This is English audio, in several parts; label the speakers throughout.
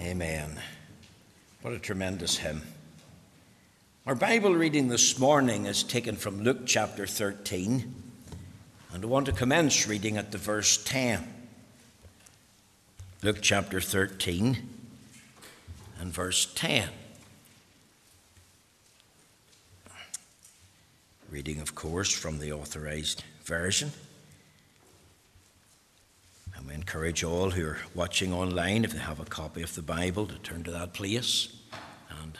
Speaker 1: Amen. What a tremendous hymn. Our Bible reading this morning is taken from Luke chapter 13, and I want to commence reading at the verse 10. Luke chapter 13 and verse 10. Reading, of course, from the authorized version. We encourage all who are watching online, if they have a copy of the Bible, to turn to that place and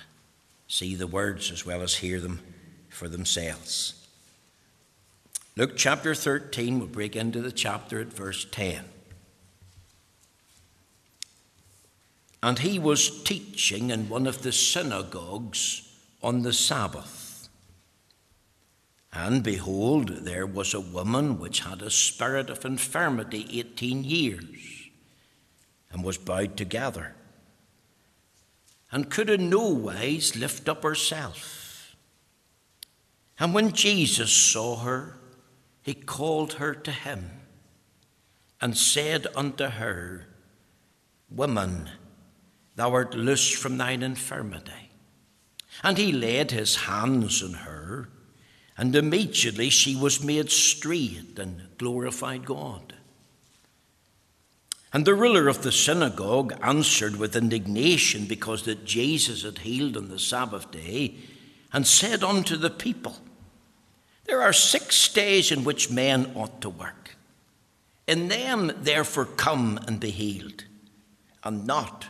Speaker 1: see the words as well as hear them for themselves. Luke chapter 13, we'll break into the chapter at verse 10. And he was teaching in one of the synagogues on the Sabbath. And behold, there was a woman which had a spirit of infirmity eighteen years, and was bowed together, and could in no wise lift up herself. And when Jesus saw her, he called her to him, and said unto her, Woman, thou art loosed from thine infirmity. And he laid his hands on her, and immediately she was made straight and glorified God. And the ruler of the synagogue answered with indignation because that Jesus had healed on the Sabbath day, and said unto the people, There are six days in which men ought to work. In them, therefore, come and be healed, and not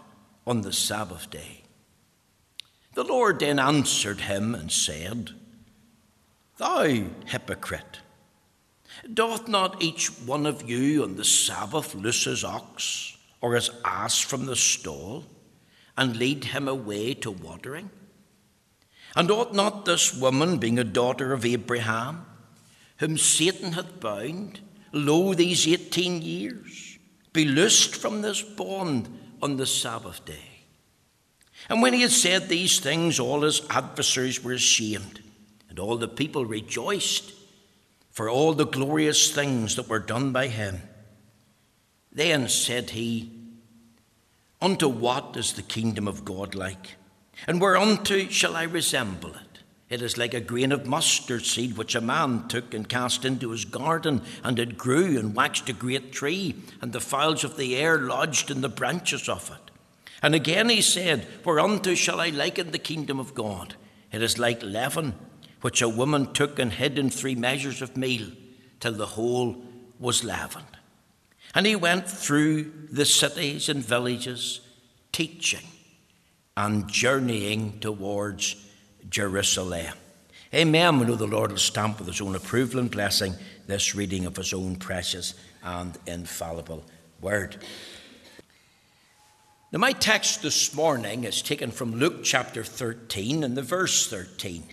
Speaker 1: on the Sabbath day. The Lord then answered him and said, Thou hypocrite, doth not each one of you on the Sabbath loose his ox or his ass from the stall and lead him away to watering? And ought not this woman, being a daughter of Abraham, whom Satan hath bound, lo, these eighteen years, be loosed from this bond on the Sabbath day. And when he had said these things, all his adversaries were ashamed, and all the people rejoiced for all the glorious things that were done by him. Then said he, Unto what is the kingdom of God like? And whereunto shall I resemble it? It is like a grain of mustard seed which a man took and cast into his garden, and it grew and waxed a great tree, and the fowls of the air lodged in the branches of it. And again he said, Whereunto shall I liken the kingdom of God? It is like leaven, which a woman took and hid in three measures of meal, till the whole was leavened. And he went through the cities and villages, teaching and journeying towards Jerusalem. Amen. We know the Lord will stamp with his own approval and blessing this reading of his own precious and infallible word. Now, my text this morning is taken from Luke chapter 13 and the verse 13.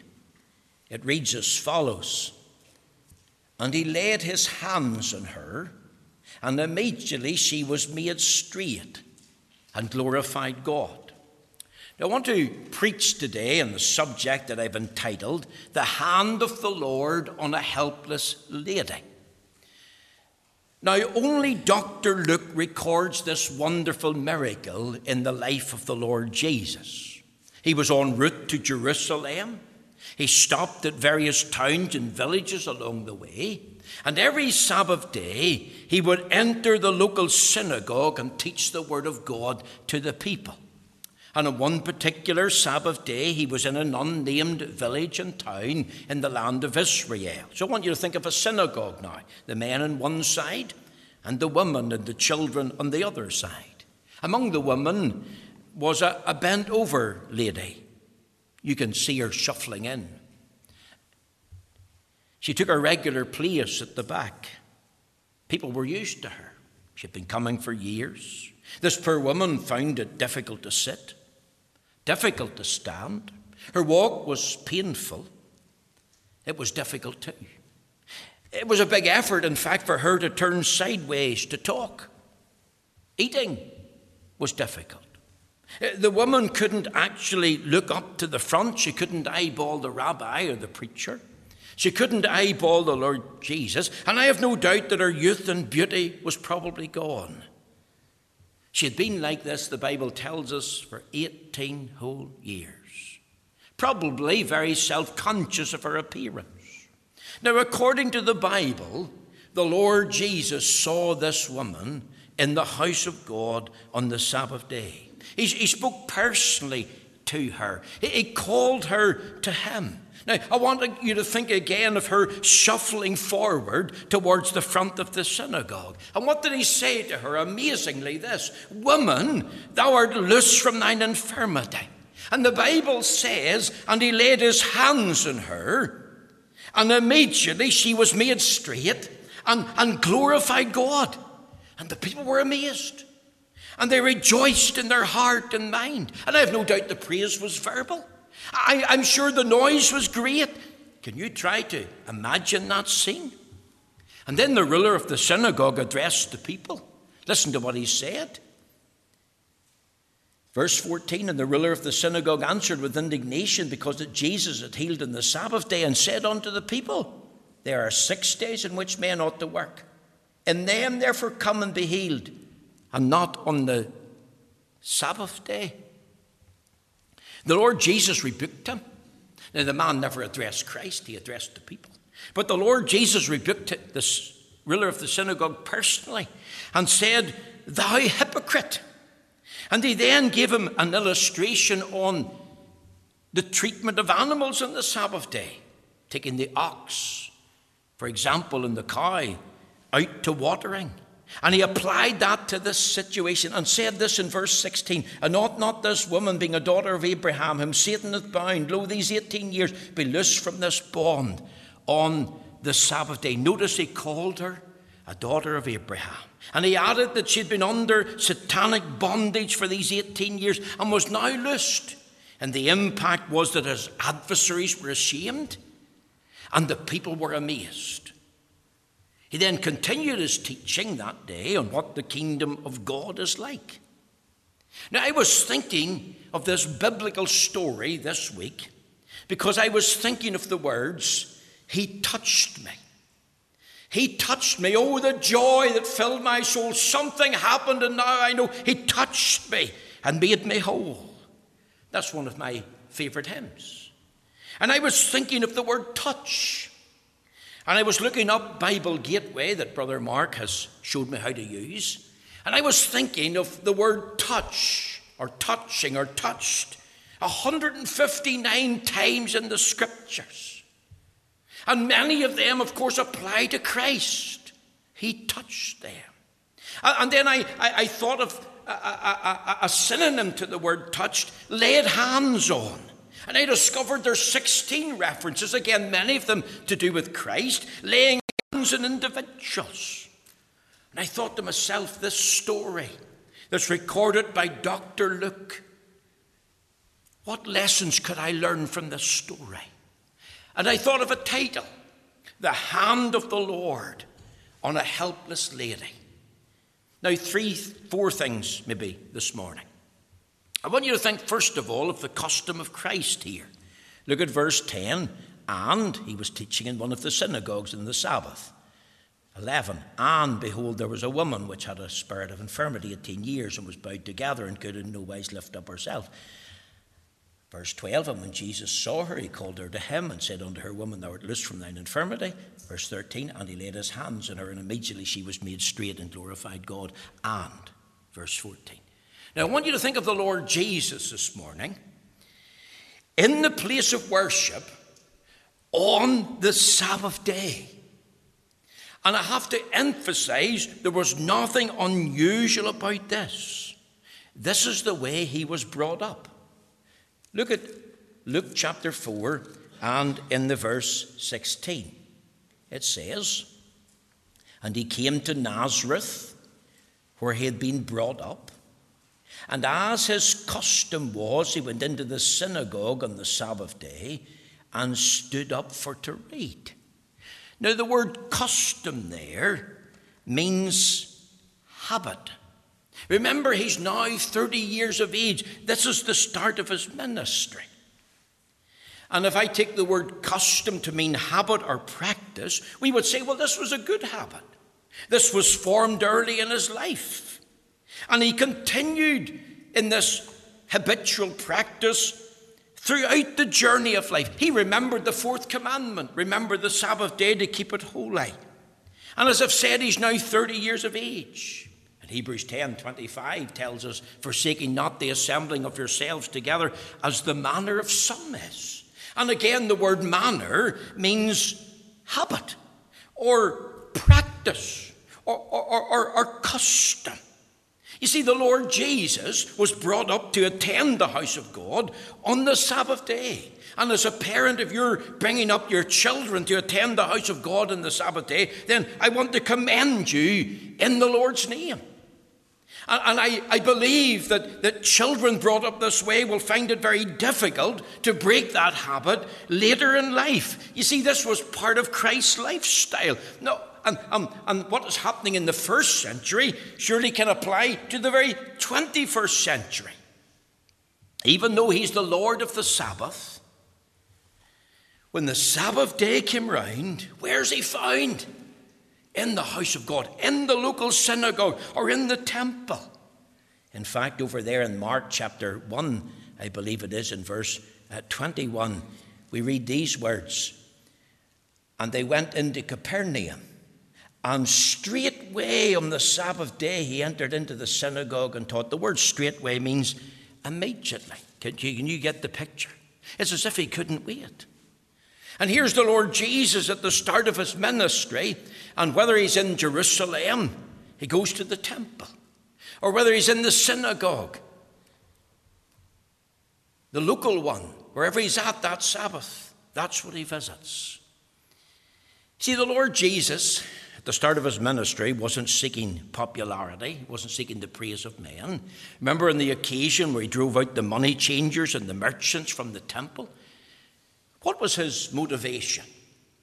Speaker 1: It reads as follows And he laid his hands on her, and immediately she was made straight and glorified God. Now, I want to preach today on the subject that I've entitled The Hand of the Lord on a Helpless Lady. Now, only Dr. Luke records this wonderful miracle in the life of the Lord Jesus. He was en route to Jerusalem. He stopped at various towns and villages along the way. And every Sabbath day, he would enter the local synagogue and teach the Word of God to the people. And on one particular Sabbath day, he was in an unnamed village and town in the land of Israel. So I want you to think of a synagogue now the men on one side, and the women and the children on the other side. Among the women was a, a bent over lady. You can see her shuffling in. She took a regular place at the back. People were used to her. She'd been coming for years. This poor woman found it difficult to sit, difficult to stand. Her walk was painful. It was difficult too. It was a big effort, in fact, for her to turn sideways to talk. Eating was difficult. Uh, the woman couldn't actually look up to the front. She couldn't eyeball the rabbi or the preacher. She couldn't eyeball the Lord Jesus. And I have no doubt that her youth and beauty was probably gone. She had been like this, the Bible tells us, for 18 whole years. Probably very self conscious of her appearance. Now, according to the Bible, the Lord Jesus saw this woman in the house of God on the Sabbath day. He, he spoke personally to her, he, he called her to him. Now, I want you to think again of her shuffling forward towards the front of the synagogue. And what did he say to her? Amazingly, this Woman, thou art loose from thine infirmity. And the Bible says, and he laid his hands on her, and immediately she was made straight and, and glorified God. And the people were amazed. And they rejoiced in their heart and mind. And I have no doubt the praise was verbal. I, I'm sure the noise was great. Can you try to imagine that scene? And then the ruler of the synagogue addressed the people. Listen to what he said. Verse 14 And the ruler of the synagogue answered with indignation because that Jesus had healed on the Sabbath day and said unto the people, There are six days in which men ought to work. In them, therefore, come and be healed, and not on the Sabbath day. The Lord Jesus rebuked him. Now, the man never addressed Christ, he addressed the people. But the Lord Jesus rebuked the ruler of the synagogue personally and said, Thou hypocrite. And he then gave him an illustration on the treatment of animals on the Sabbath day, taking the ox, for example, and the cow out to watering and he applied that to this situation and said this in verse 16 And ought not this woman, being a daughter of Abraham, whom Satan hath bound, lo, these 18 years, be loosed from this bond on the Sabbath day? Notice he called her a daughter of Abraham. And he added that she had been under satanic bondage for these 18 years and was now loosed. And the impact was that his adversaries were ashamed and the people were amazed. He then continued his teaching that day on what the kingdom of God is like. Now, I was thinking of this biblical story this week because I was thinking of the words, He touched me. He touched me. Oh, the joy that filled my soul. Something happened, and now I know He touched me and made me whole. That's one of my favourite hymns. And I was thinking of the word touch. And I was looking up Bible Gateway that Brother Mark has showed me how to use. And I was thinking of the word touch, or touching, or touched, 159 times in the scriptures. And many of them, of course, apply to Christ. He touched them. And then I, I, I thought of a, a, a, synonym to the word touched laid hands on. And I discovered there's 16 references, again, many of them to do with Christ, laying hands on individuals. And I thought to myself, this story that's recorded by Dr. Luke, what lessons could I learn from this story? And I thought of a title The Hand of the Lord on a Helpless Lady. Now, three, four things maybe this morning. I want you to think, first of all, of the custom of Christ here. Look at verse 10. And he was teaching in one of the synagogues in the Sabbath. 11. And behold, there was a woman which had a spirit of infirmity 18 years and was bowed together and could in no wise lift up herself. Verse 12. And when Jesus saw her, he called her to him and said unto her, Woman, thou art loosed from thine infirmity. Verse 13. And he laid his hands on her, and immediately she was made straight and glorified God. And, verse 14. Now, I want you to think of the Lord Jesus this morning in the place of worship on the Sabbath day. And I have to emphasize there was nothing unusual about this. This is the way he was brought up. Look at Luke chapter 4 and in the verse 16. It says, And he came to Nazareth, where he had been brought up. And as his custom was, he went into the synagogue on the Sabbath day and stood up for to read. Now, the word custom there means habit. Remember, he's now 30 years of age. This is the start of his ministry. And if I take the word custom to mean habit or practice, we would say, well, this was a good habit. This was formed early in his life. And he continued in this habitual practice throughout the journey of life. He remembered the fourth commandment remember the Sabbath day to keep it holy. And as I've said, he's now 30 years of age. And Hebrews 10 25 tells us, Forsaking not the assembling of yourselves together as the manner of some is. And again, the word manner means habit or practice or, or, or, or custom. You see, the Lord Jesus was brought up to attend the house of God on the Sabbath day. And as a parent, if you're bringing up your children to attend the house of God on the Sabbath day, then I want to commend you in the Lord's name. And, I, I believe that, that children brought up this way will find it very difficult to break that habit later in life. You see, this was part of Christ's lifestyle. No, and, and, and what is happening in the first century surely can apply to the very 21st century. Even though he's the Lord of the Sabbath, when the Sabbath day came round, where's he found? In the house of God, in the local synagogue, or in the temple. In fact, over there in Mark chapter 1, I believe it is, in verse uh, 21, we read these words And they went into Capernaum. And straightway on the Sabbath day, he entered into the synagogue and taught. The word straightway means immediately. Can you, can you get the picture? It's as if he couldn't wait. And here's the Lord Jesus at the start of his ministry, and whether he's in Jerusalem, he goes to the temple, or whether he's in the synagogue, the local one, wherever he's at that Sabbath, that's what he visits. See, the Lord Jesus, the start of his ministry, wasn't seeking popularity, wasn't seeking the praise of men. Remember on the occasion where he drove out the money changers and the merchants from the temple? What was his motivation?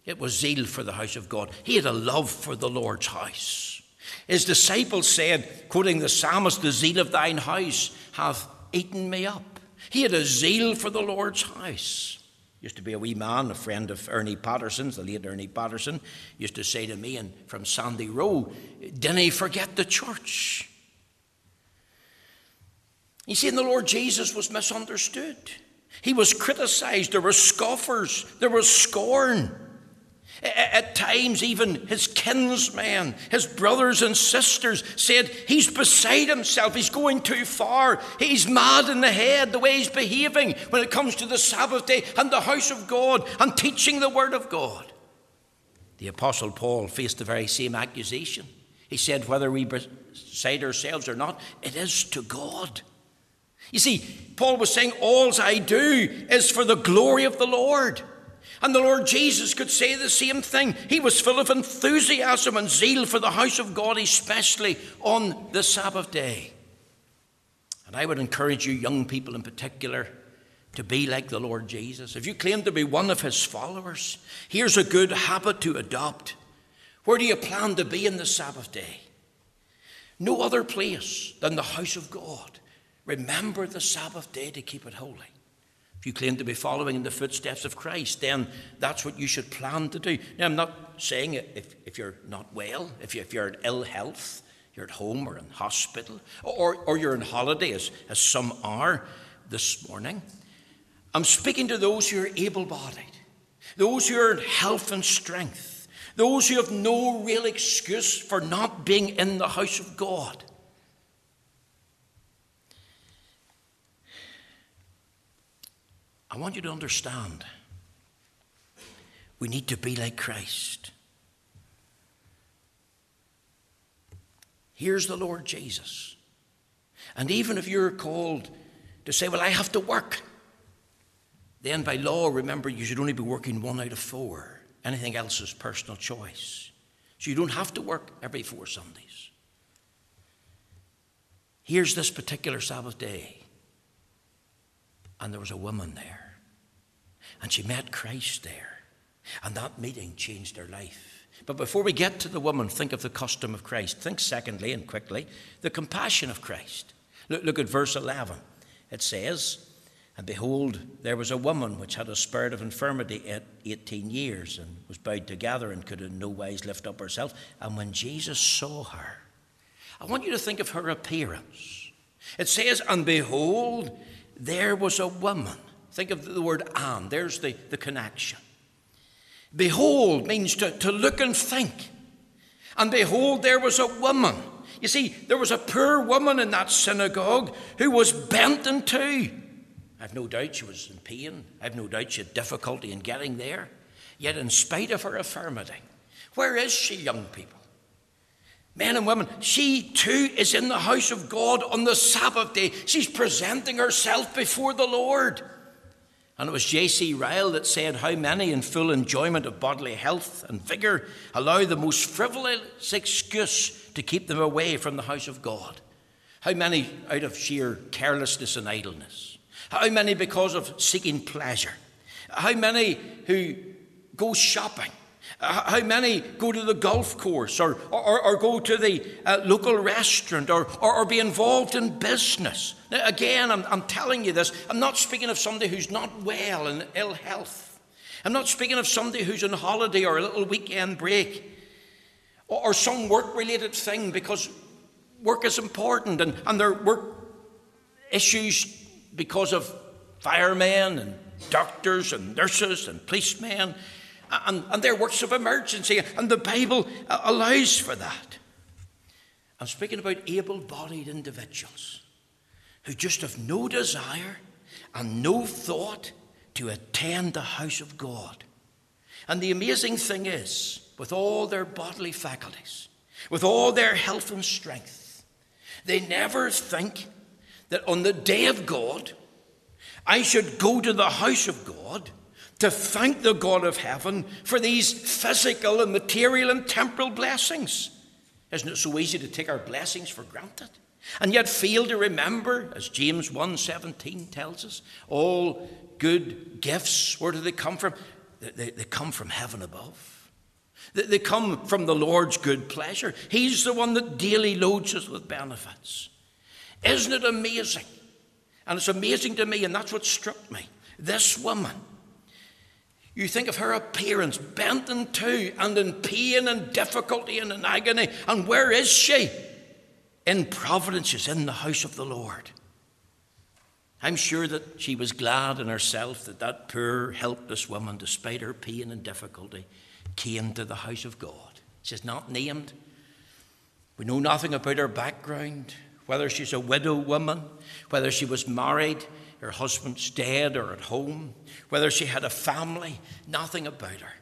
Speaker 1: It was zeal for the house of God. He had a love for the Lord's house. His disciples said, quoting the psalmist, The zeal of thine house hath eaten me up. He had a zeal for the Lord's house. Used to be a wee man, a friend of Ernie Patterson's, the late Ernie Patterson, used to say to me and from Sandy Row, Didn't he forget the church? You see, and the Lord Jesus was misunderstood. He was criticized. There were scoffers. There was scorn. At times, even his kinsmen, his brothers and sisters said, He's beside himself. He's going too far. He's mad in the head, the way he's behaving when it comes to the Sabbath day and the house of God and teaching the Word of God. The Apostle Paul faced the very same accusation. He said, Whether we beside ourselves or not, it is to God. You see, Paul was saying, All I do is for the glory of the Lord. And the Lord Jesus could say the same thing. He was full of enthusiasm and zeal for the house of God, especially on the Sabbath day. And I would encourage you, young people in particular, to be like the Lord Jesus. If you claim to be one of his followers, here's a good habit to adopt. Where do you plan to be in the Sabbath day? No other place than the house of God. Remember the Sabbath day to keep it holy. If you claim to be following in the footsteps of Christ, then that's what you should plan to do. Now, I'm not saying if, if you're not well, if, you, if you're in ill health, you're at home or in hospital, or, or you're on holiday, as, as some are this morning. I'm speaking to those who are able bodied, those who are in health and strength, those who have no real excuse for not being in the house of God. I want you to understand we need to be like Christ. Here's the Lord Jesus. And even if you're called to say, Well, I have to work, then by law, remember, you should only be working one out of four. Anything else is personal choice. So you don't have to work every four Sundays. Here's this particular Sabbath day. And there was a woman there. And she met Christ there. And that meeting changed her life. But before we get to the woman, think of the custom of Christ. Think, secondly and quickly, the compassion of Christ. Look, look at verse 11. It says, And behold, there was a woman which had a spirit of infirmity at 18 years, and was bowed together, and could in no wise lift up herself. And when Jesus saw her, I want you to think of her appearance. It says, And behold, there was a woman. Think of the word and, there's the, the connection. Behold means to, to look and think. And behold, there was a woman. You see, there was a poor woman in that synagogue who was bent in two. I've no doubt she was in pain. I've no doubt she had difficulty in getting there. Yet, in spite of her infirmity, where is she, young people? Men and women, she too is in the house of God on the Sabbath day. She's presenting herself before the Lord. And it was J.C. Ryle that said, How many in full enjoyment of bodily health and vigour allow the most frivolous excuse to keep them away from the house of God? How many out of sheer carelessness and idleness? How many because of seeking pleasure? How many who go shopping? How many go to the golf course or, or, or go to the uh, local restaurant or, or, or, be involved in business? Now, again, I'm, I'm telling you this. I'm not speaking of somebody who's not well and ill health. I'm not speaking of somebody who's on holiday or a little weekend break or, or some work related thing because work is important and, and there are work issues because of firemen and doctors and nurses and policemen and, and their works of emergency, and the Bible uh, allows for that. I'm speaking about able bodied individuals who just have no desire and no thought to attend the house of God. And the amazing thing is, with all their bodily faculties, with all their health and strength, they never think that on the day of God, I should go to the house of God to thank the God of heaven for these physical and material and temporal blessings. Isn't it so easy to take our blessings for granted? And yet fail to remember, as James 1.17 tells us, all good gifts, where do they come from? They, they come from heaven above. They, they come from the Lord's good pleasure. He's the one that daily loads us with benefits. Isn't it amazing? And it's amazing to me, and that's what struck me. This woman, you think of her appearance, bent in two, and in pain and difficulty and in agony. And where is she? In Providence, she's in the house of the Lord. I'm sure that she was glad in herself that that poor, helpless woman, despite her pain and difficulty, came to the house of God. She's not named. We know nothing about her background, whether she's a widow woman, whether she was married, her husband's dead or at home, whether she had a family, nothing about her.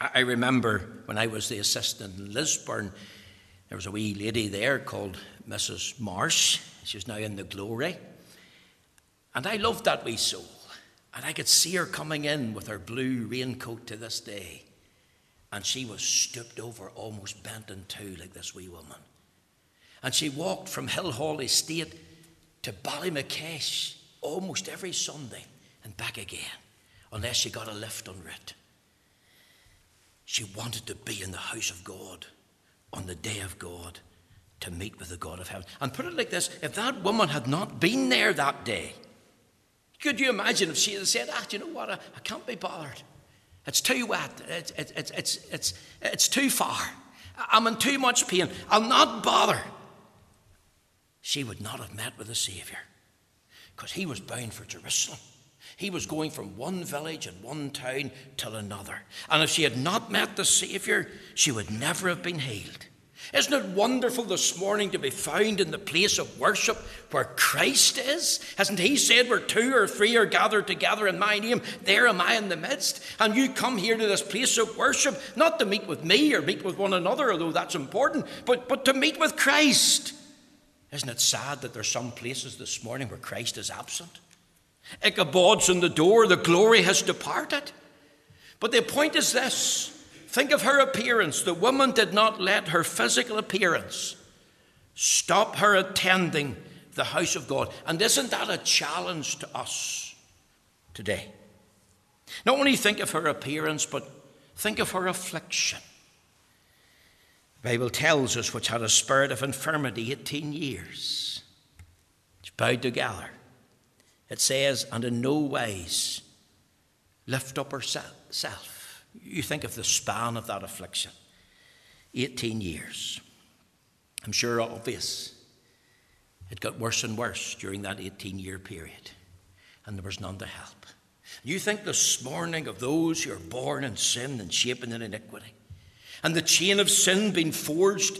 Speaker 1: I remember when I was the assistant in Lisburn, there was a wee lady there called Mrs. Marsh. She's now in the glory. And I loved that wee soul. And I could see her coming in with her blue raincoat to this day. And she was stooped over, almost bent in two, like this wee woman. And she walked from Hillhall Estate to Ballymacash almost every Sunday and back again, unless she got a lift on it. She wanted to be in the house of God on the day of God to meet with the God of heaven. And put it like this if that woman had not been there that day, could you imagine if she had said, Ah, you know what? I, I can't be bothered. It's too wet. It's, it's, it's, it's, it's, too far. I'm in too much pain. I'll not bother. She would not have met with the Saviour because he was bound for Jerusalem. He was going from one village and one town till another. And if she had not met the Saviour, she would never have been healed. Isn't it wonderful this morning to be found in the place of worship where Christ is? Hasn't He said, Where two or three are gathered together in my name, there am I in the midst? And you come here to this place of worship not to meet with me or meet with one another, although that's important, but, but to meet with Christ. Isn't it sad that there's some places this morning where Christ is absent? Ichabod's in the door, the glory has departed. But the point is this think of her appearance. The woman did not let her physical appearance stop her attending the house of God. And isn't that a challenge to us today? Not only think of her appearance, but think of her affliction. Bible tells us which had a spirit of infirmity 18 years. It's bowed together. It says, and in no wise lift up herself. You think of the span of that affliction 18 years. I'm sure obvious. It got worse and worse during that 18 year period, and there was none to help. You think this morning of those who are born in sin and shapen in iniquity, and the chain of sin being forged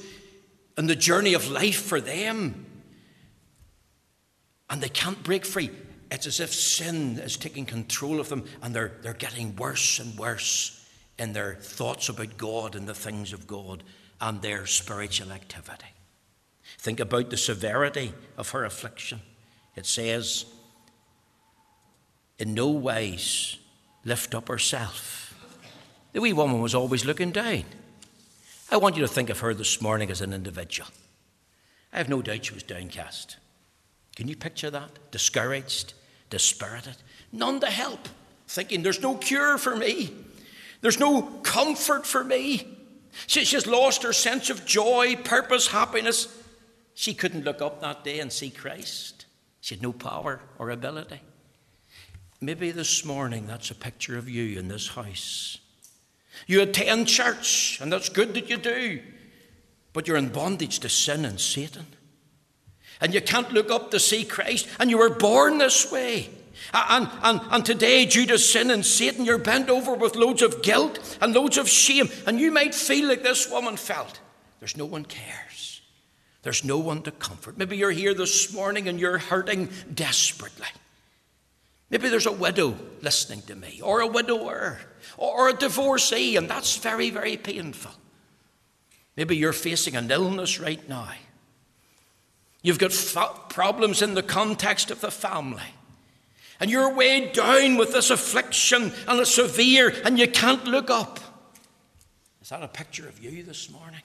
Speaker 1: and the journey of life for them, and they can't break free. It's as if sin is taking control of them, and they're, they're getting worse and worse in their thoughts about God and the things of God and their spiritual activity. Think about the severity of her affliction. It says, in no wise lift up herself. The wee woman was always looking down. I want you to think of her this morning as an individual. I have no doubt she was downcast. Can you picture that? Discouraged, dispirited, none to help, thinking there's no cure for me, there's no comfort for me. She, she's lost her sense of joy, purpose, happiness. She couldn't look up that day and see Christ. She had no power or ability. Maybe this morning that's a picture of you in this house. You attend church, and that's good that you do, but you're in bondage to sin and Satan. And you can't look up to see Christ, and you were born this way. And, and, and today, due to sin and Satan, you're bent over with loads of guilt and loads of shame. And you might feel like this woman felt. There's no one cares. There's no one to comfort. Maybe you're here this morning and you're hurting desperately. Maybe there's a widow listening to me, or a widower, or a divorcee, and that's very, very painful. Maybe you're facing an illness right now. You've got fa- problems in the context of the family. And you're weighed down with this affliction and it's severe, and you can't look up. Is that a picture of you this morning?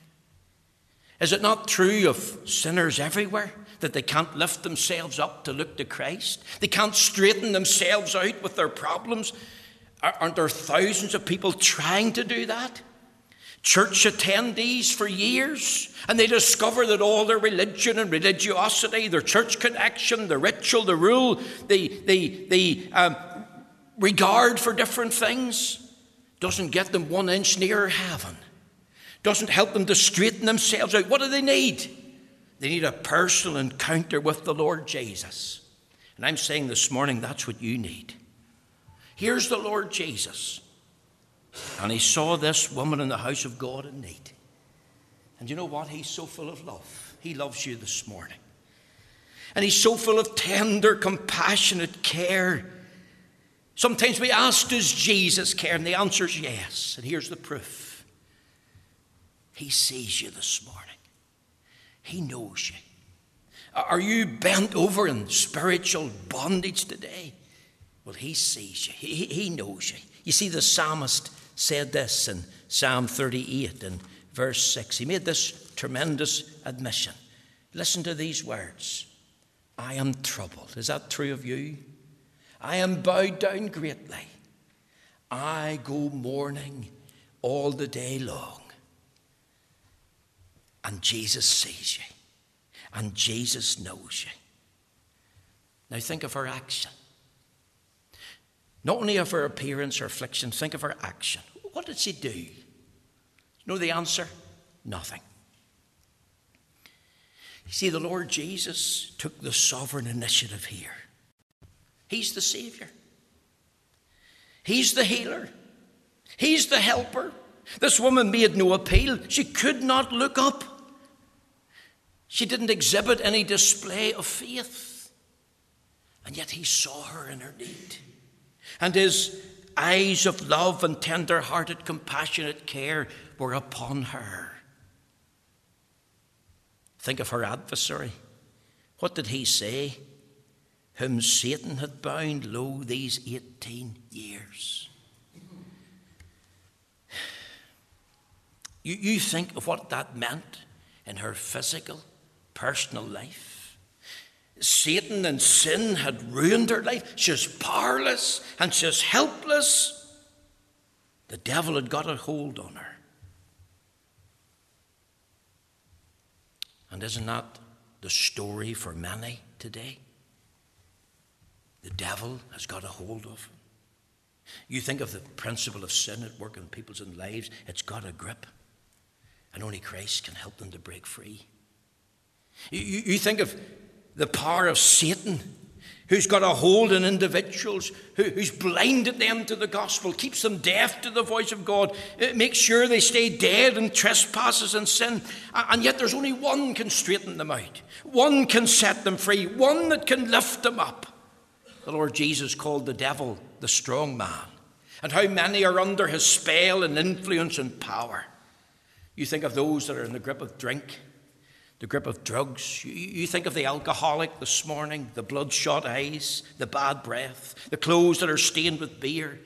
Speaker 1: Is it not true of sinners everywhere that they can't lift themselves up to look to Christ? They can't straighten themselves out with their problems? Aren't there thousands of people trying to do that? Church attendees for years, and they discover that all their religion and religiosity, their church connection, the ritual, the rule, the, the, the um, regard for different things doesn't get them one inch nearer heaven doesn't help them to straighten themselves out. What do they need? They need a personal encounter with the Lord Jesus. And I'm saying this morning that's what you need. Here's the Lord Jesus. And he saw this woman in the house of God in need. And you know what? He's so full of love. He loves you this morning. And he's so full of tender, compassionate care. Sometimes we ask, Does Jesus care? And the answer is yes. And here's the proof he sees you this morning. He knows you. Are you bent over in spiritual bondage today? Well, He sees you, He, he knows you. You see, the psalmist said this in Psalm 38 and verse 6. He made this tremendous admission. Listen to these words I am troubled. Is that true of you? I am bowed down greatly. I go mourning all the day long. And Jesus sees you. And Jesus knows you. Now think of her action. Not only of her appearance or affliction, think of her action. What did she do? You know the answer? Nothing. You see, the Lord Jesus took the sovereign initiative here. He's the Savior, He's the healer, He's the helper. This woman made no appeal. She could not look up. She didn't exhibit any display of faith. And yet he saw her in her need. And his eyes of love and tender hearted, compassionate care were upon her. Think of her adversary. What did he say? Whom Satan had bound, low these 18 years. You, you think of what that meant in her physical, personal life. Satan and sin had ruined her life. She was powerless and she was helpless. The devil had got a hold on her. And isn't that the story for many today? The devil has got a hold of. You think of the principle of sin at work in people's lives, it's got a grip. And only Christ can help them to break free. You, you think of the power of Satan, who's got a hold on individuals, who, who's blinded them to the gospel, keeps them deaf to the voice of God, eh, makes sure they stay dead in trespasses and sin. And yet there's only one can straighten them out, one can set them free, one that can lift them up. The Lord Jesus called the devil the strong man. And how many are under his spell and influence and power. You think of those that are in the grip of drink, the grip of drugs. You, think of the alcoholic this morning, the bloodshot eyes, the bad breath, the clothes that are stained with beer,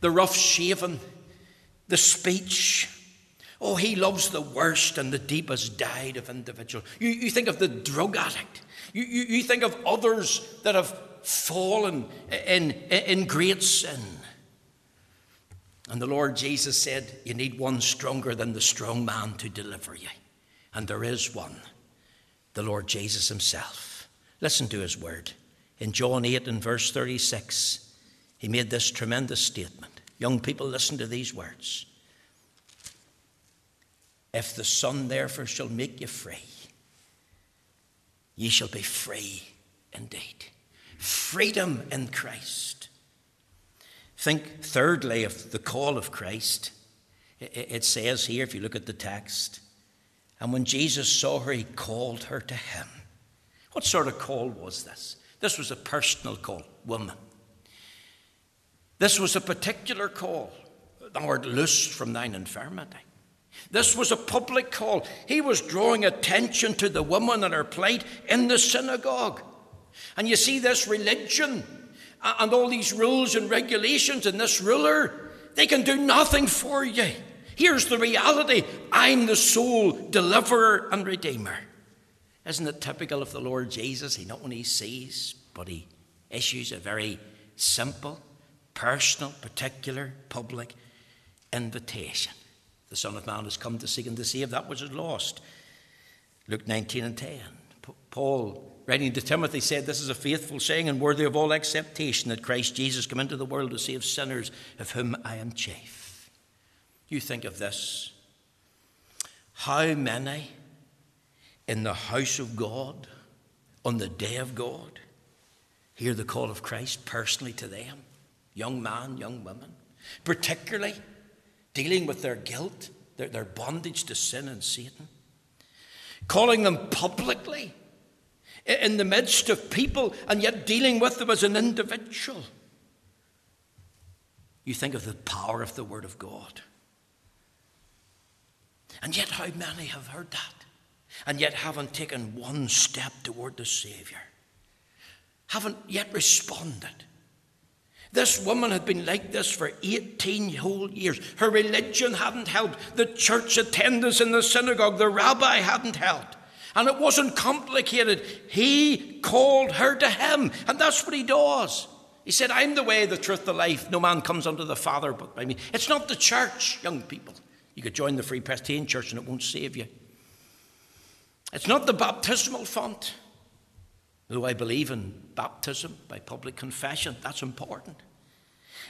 Speaker 1: the rough shaven, the speech. Oh, he loves the worst and the deepest died of individual. You, you think of the drug addict. You, you, you think of others that have fallen in, in great sin. And the Lord Jesus said, You need one stronger than the strong man to deliver you. And there is one, the Lord Jesus Himself. Listen to His word. In John 8 and verse 36, He made this tremendous statement. Young people, listen to these words. If the Son therefore shall make you free, ye shall be free indeed. Freedom in Christ. Think thirdly of the call of Christ. It says here, if you look at the text, and when Jesus saw her, he called her to him. What sort of call was this? This was a personal call, woman. This was a particular call. Thou art loosed from thine infirmity. This was a public call. He was drawing attention to the woman and her plight in the synagogue. And you see, this religion and all these rules and regulations and this ruler, they can do nothing for you. Here's the reality I'm the sole deliverer and redeemer. Isn't it typical of the Lord Jesus? He not only sees, but he issues a very simple, personal, particular, public invitation. The Son of Man has come to seek and to save that which is lost. Luke 19 and 10. Paul writing to Timothy, said, This is a faithful saying and worthy of all acceptation that Christ Jesus came into the world to save sinners, of whom I am chief. You think of this. How many in the house of God on the day of God hear the call of Christ personally to them, young man, young woman, particularly dealing with their guilt, their, their bondage to sin and Satan, calling them publicly in the midst of people and yet dealing with them as an individual. You think of the power of the Word of God. And yet, how many have heard that and yet haven't taken one step toward the Saviour? Haven't yet responded. This woman had been like this for 18 whole years. Her religion hadn't helped. The church attendance in the synagogue, the rabbi hadn't helped. And it wasn't complicated. He called her to him. And that's what he does. He said, I'm the way, the truth, the life. No man comes unto the Father but by me. It's not the church, young people. You could join the Free Presbyterian Church and it won't save you. It's not the baptismal font. Though I believe in baptism by public confession, that's important.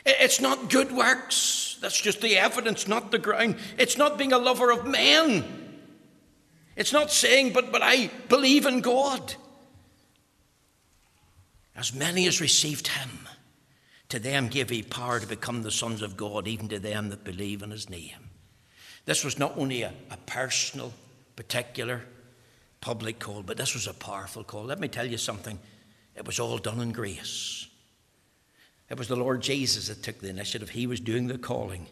Speaker 1: It's not good works. That's just the evidence, not the ground. It's not being a lover of men. It's not saying, but, but I believe in God. As many as received him, to them gave he power to become the sons of God, even to them that believe in his name. This was not only a, a personal, particular, public call, but this was a powerful call. Let me tell you something. It was all done in grace. It was the Lord Jesus that took the initiative. He was doing the calling.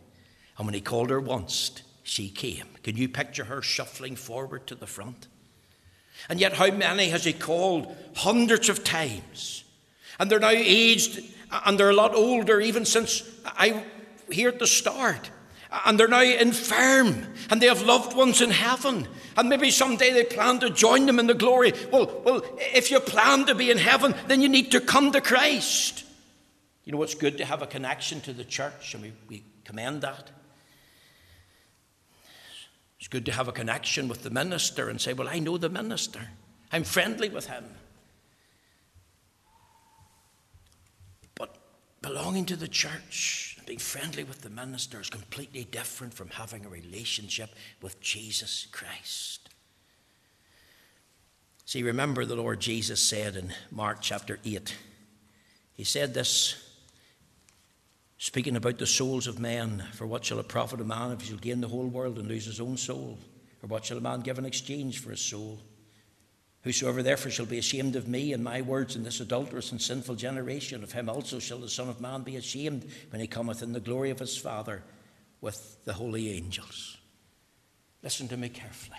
Speaker 1: And when he called her once, she came. Can you picture her shuffling forward to the front? And yet, how many has he called? Hundreds of times. And they're now aged and they're a lot older, even since I here at the start. And they're now infirm and they have loved ones in heaven. And maybe someday they plan to join them in the glory. Well, well, if you plan to be in heaven, then you need to come to Christ. You know, it's good to have a connection to the church, and we, we commend that. It's good to have a connection with the minister and say, Well, I know the minister, I'm friendly with him. But belonging to the church, being friendly with the minister, is completely different from having a relationship with Jesus Christ. See, remember the Lord Jesus said in Mark chapter 8, He said this, speaking about the souls of men, For what shall it profit a man if he shall gain the whole world and lose his own soul? Or what shall a man give in exchange for his soul? Whosoever therefore shall be ashamed of me and my words in this adulterous and sinful generation, of him also shall the Son of Man be ashamed when he cometh in the glory of his Father with the holy angels. Listen to me carefully.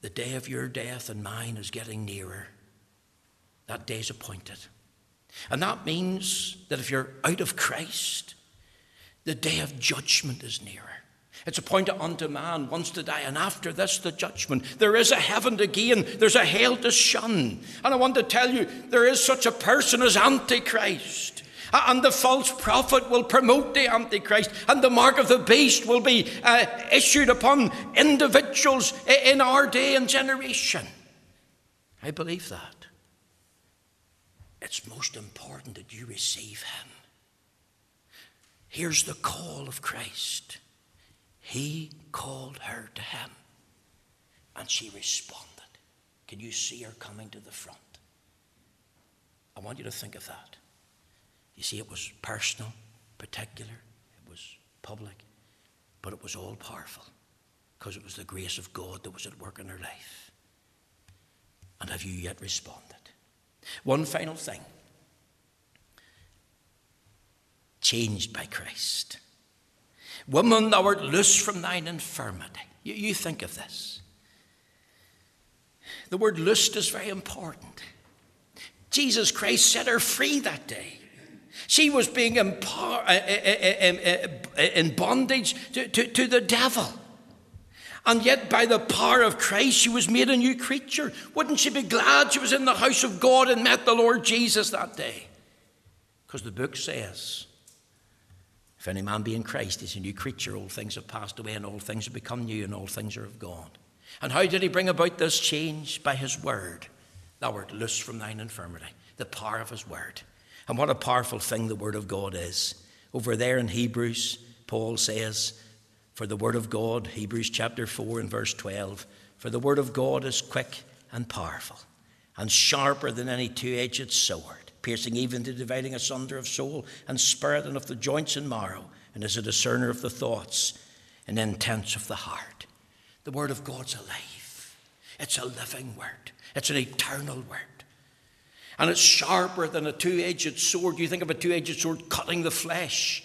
Speaker 1: The day of your death and mine is getting nearer. That day is appointed. And that means that if you're out of Christ, the day of judgment is nearer. It's a appointed unto man once to die, and after this, the judgment. There is a heaven to gain, there's a hell to shun. And I want to tell you, there is such a person as Antichrist. And the false prophet will promote the Antichrist, and the mark of the beast will be uh, issued upon individuals in our day and generation. I believe that. It's most important that you receive Him. Here's the call of Christ he called her to him, and she responded. Can you see her coming to the front? I want you to think of that. You see, it was personal, particular, it was public, but it was all powerful because it was the grace of God that was at work in her life. And have you yet responded? One final thing changed by Christ. Woman, thou art loose from thine infirmity. You, you think of this. The word loosed is very important. Jesus Christ set her free that day. She was being in bondage to, to, to the devil. And yet, by the power of Christ, she was made a new creature. Wouldn't she be glad she was in the house of God and met the Lord Jesus that day? Because the book says if any man be in Christ, he's a new creature. All things have passed away, and all things have become new, and all things are of God. And how did he bring about this change? By his word. Thou art loose from thine infirmity. The power of his word. And what a powerful thing the word of God is. Over there in Hebrews, Paul says, For the word of God, Hebrews chapter 4 and verse 12, For the word of God is quick and powerful, and sharper than any two edged sword piercing even to dividing asunder of soul and spirit and of the joints and marrow, and is a discerner of the thoughts and intents of the heart. The Word of God's alive. It's a living Word, it's an eternal Word. And it's sharper than a two edged sword. You think of a two edged sword cutting the flesh,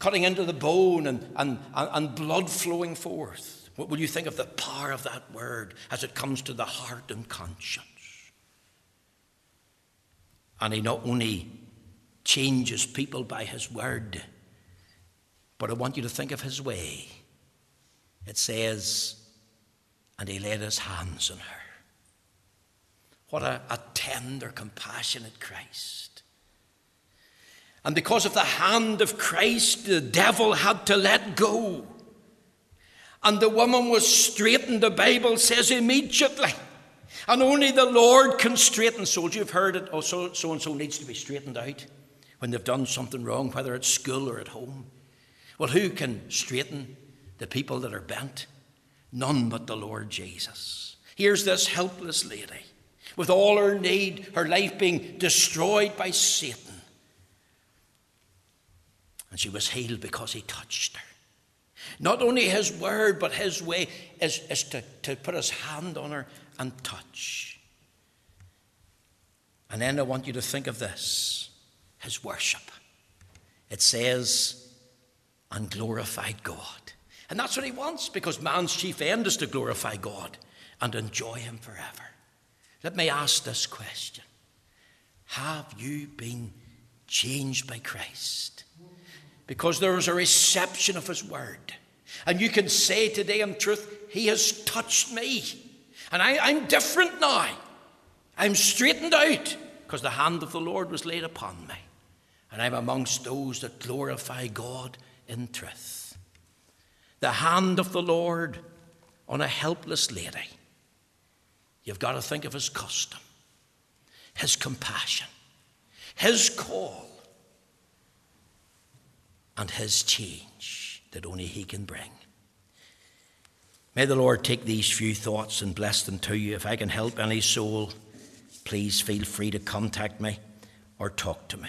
Speaker 1: cutting into the bone, and, and, and blood flowing forth. What will you think of the power of that word as it comes to the heart and conscience? And he not only changes people by his word, but I want you to think of his way. It says, and he laid his hands on her. What a, a tender, compassionate Christ. And because of the hand of Christ, the devil had to let go. And the woman was straightened, the Bible says, immediately. And only the Lord can straighten souls. You've heard it, oh, so, and so needs to be straightened out when they've done something wrong, whether at school or at home. Well, who can straighten the people that are bent? None but the Lord Jesus. Here's this helpless lady with all her need, her life being destroyed by Satan. And she was healed because he touched her. Not only his word, but his way is, is to, to put his hand on her and touch. And then I want you to think of this his worship. It says, and glorified God. And that's what he wants because man's chief end is to glorify God and enjoy him forever. Let me ask this question Have you been changed by Christ? Because there is a reception of his word. And you can say today in truth, He has touched me. And I, am different now. I'm straightened out because the hand of the Lord was laid upon me. And I'm amongst those that glorify God in truth. The hand of the Lord on a helpless lady. You've got to think of his custom, his compassion, his call, and his change that only he can bring. May the Lord take these few thoughts and bless them to you. If I can help any soul, please feel free to contact me or talk to me.